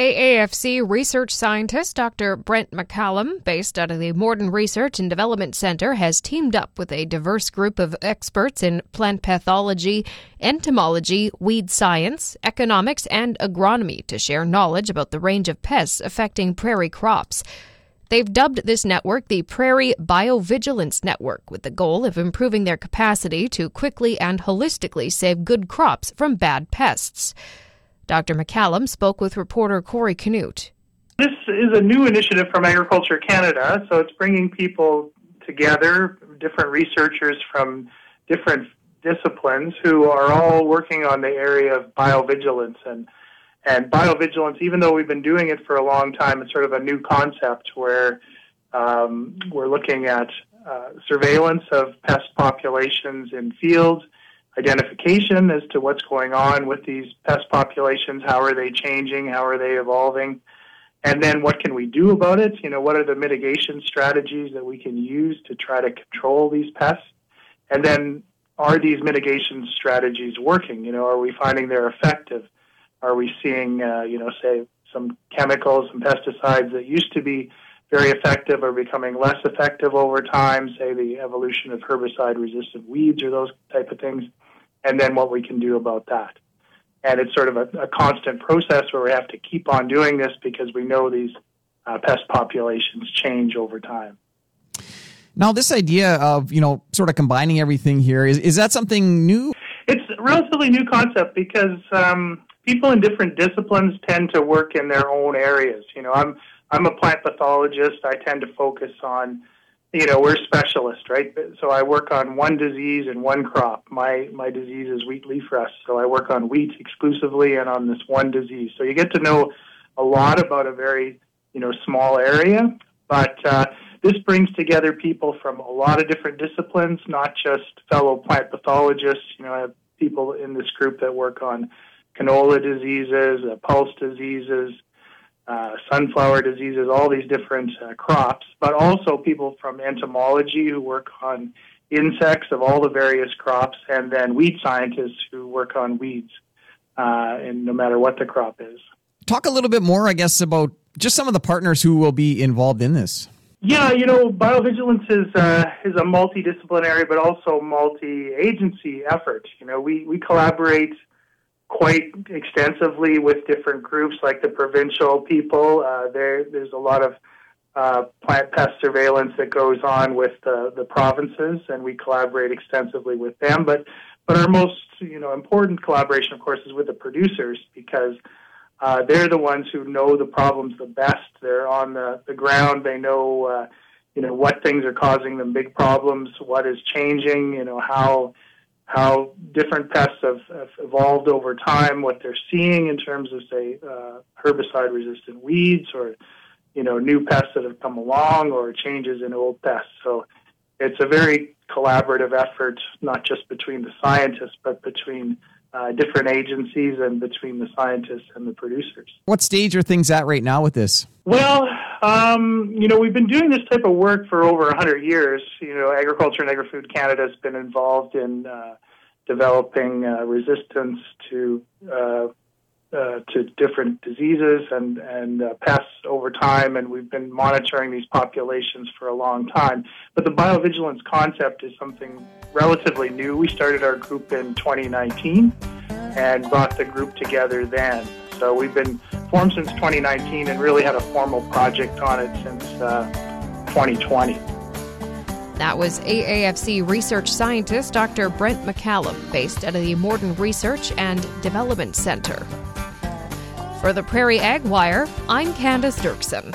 AAFC research scientist Dr. Brent McCallum, based out of the Morden Research and Development Center, has teamed up with a diverse group of experts in plant pathology, entomology, weed science, economics, and agronomy to share knowledge about the range of pests affecting prairie crops. They've dubbed this network the Prairie Biovigilance Network with the goal of improving their capacity to quickly and holistically save good crops from bad pests. Dr. McCallum spoke with reporter Corey Canute. This is a new initiative from Agriculture Canada, so it's bringing people together, different researchers from different disciplines who are all working on the area of biovigilance and and biovigilance. Even though we've been doing it for a long time, it's sort of a new concept where um, we're looking at uh, surveillance of pest populations in fields identification as to what's going on with these pest populations. How are they changing? How are they evolving? And then what can we do about it? You know, what are the mitigation strategies that we can use to try to control these pests? And then are these mitigation strategies working? You know, are we finding they're effective? Are we seeing, uh, you know, say some chemicals and pesticides that used to be very effective are becoming less effective over time, say the evolution of herbicide resistant weeds or those type of things and then what we can do about that. And it's sort of a, a constant process where we have to keep on doing this because we know these uh, pest populations change over time. Now, this idea of you know sort of combining everything here is is that something new? It's a relatively new concept because um, people in different disciplines tend to work in their own areas. You know, I'm I'm a plant pathologist. I tend to focus on you know we're specialists right? So i work on one disease and one crop. My my disease is wheat leaf rust so i work on wheat exclusively and on this one disease. So you get to know a lot about a very you know small area. But uh, this brings together people from a lot of different disciplines not just fellow plant pathologists you know i have people in this group that work on canola diseases uh, pulse diseases uh, sunflower diseases, all these different uh, crops, but also people from entomology who work on insects of all the various crops, and then weed scientists who work on weeds, uh, and no matter what the crop is. Talk a little bit more, I guess, about just some of the partners who will be involved in this. Yeah, you know, biovigilance is uh, is a multidisciplinary but also multi-agency effort. You know, we we collaborate quite extensively with different groups like the provincial people. Uh, there, there's a lot of uh, plant pest surveillance that goes on with the, the provinces, and we collaborate extensively with them. But but our most you know important collaboration, of course, is with the producers because uh, they're the ones who know the problems the best. They're on the, the ground. They know uh, you know what things are causing them big problems, what is changing, you know how how different pests have, have, evolved over time, what they're seeing in terms of, say, uh, herbicide-resistant weeds, or you know, new pests that have come along, or changes in old pests. So it's a very collaborative effort, not just between the scientists, but between uh, different agencies and between the scientists and the producers. What stage are things at right now with this? Well, um, you know, we've been doing this type of work for over 100 years. You know, Agriculture and Agri-Food Canada has been involved in uh, developing uh, resistance to uh, uh to different diseases and and uh, pests over time, and we've been monitoring these populations for a long time. But the biovigilance concept is something relatively new. We started our group in 2019 and brought the group together then. So we've been formed since 2019 and really had a formal project on it since uh, 2020. That was AAFC research scientist Dr. Brent McCallum, based of the Morden Research and Development Center. For the Prairie Ag Wire, I'm Candace Dirksen.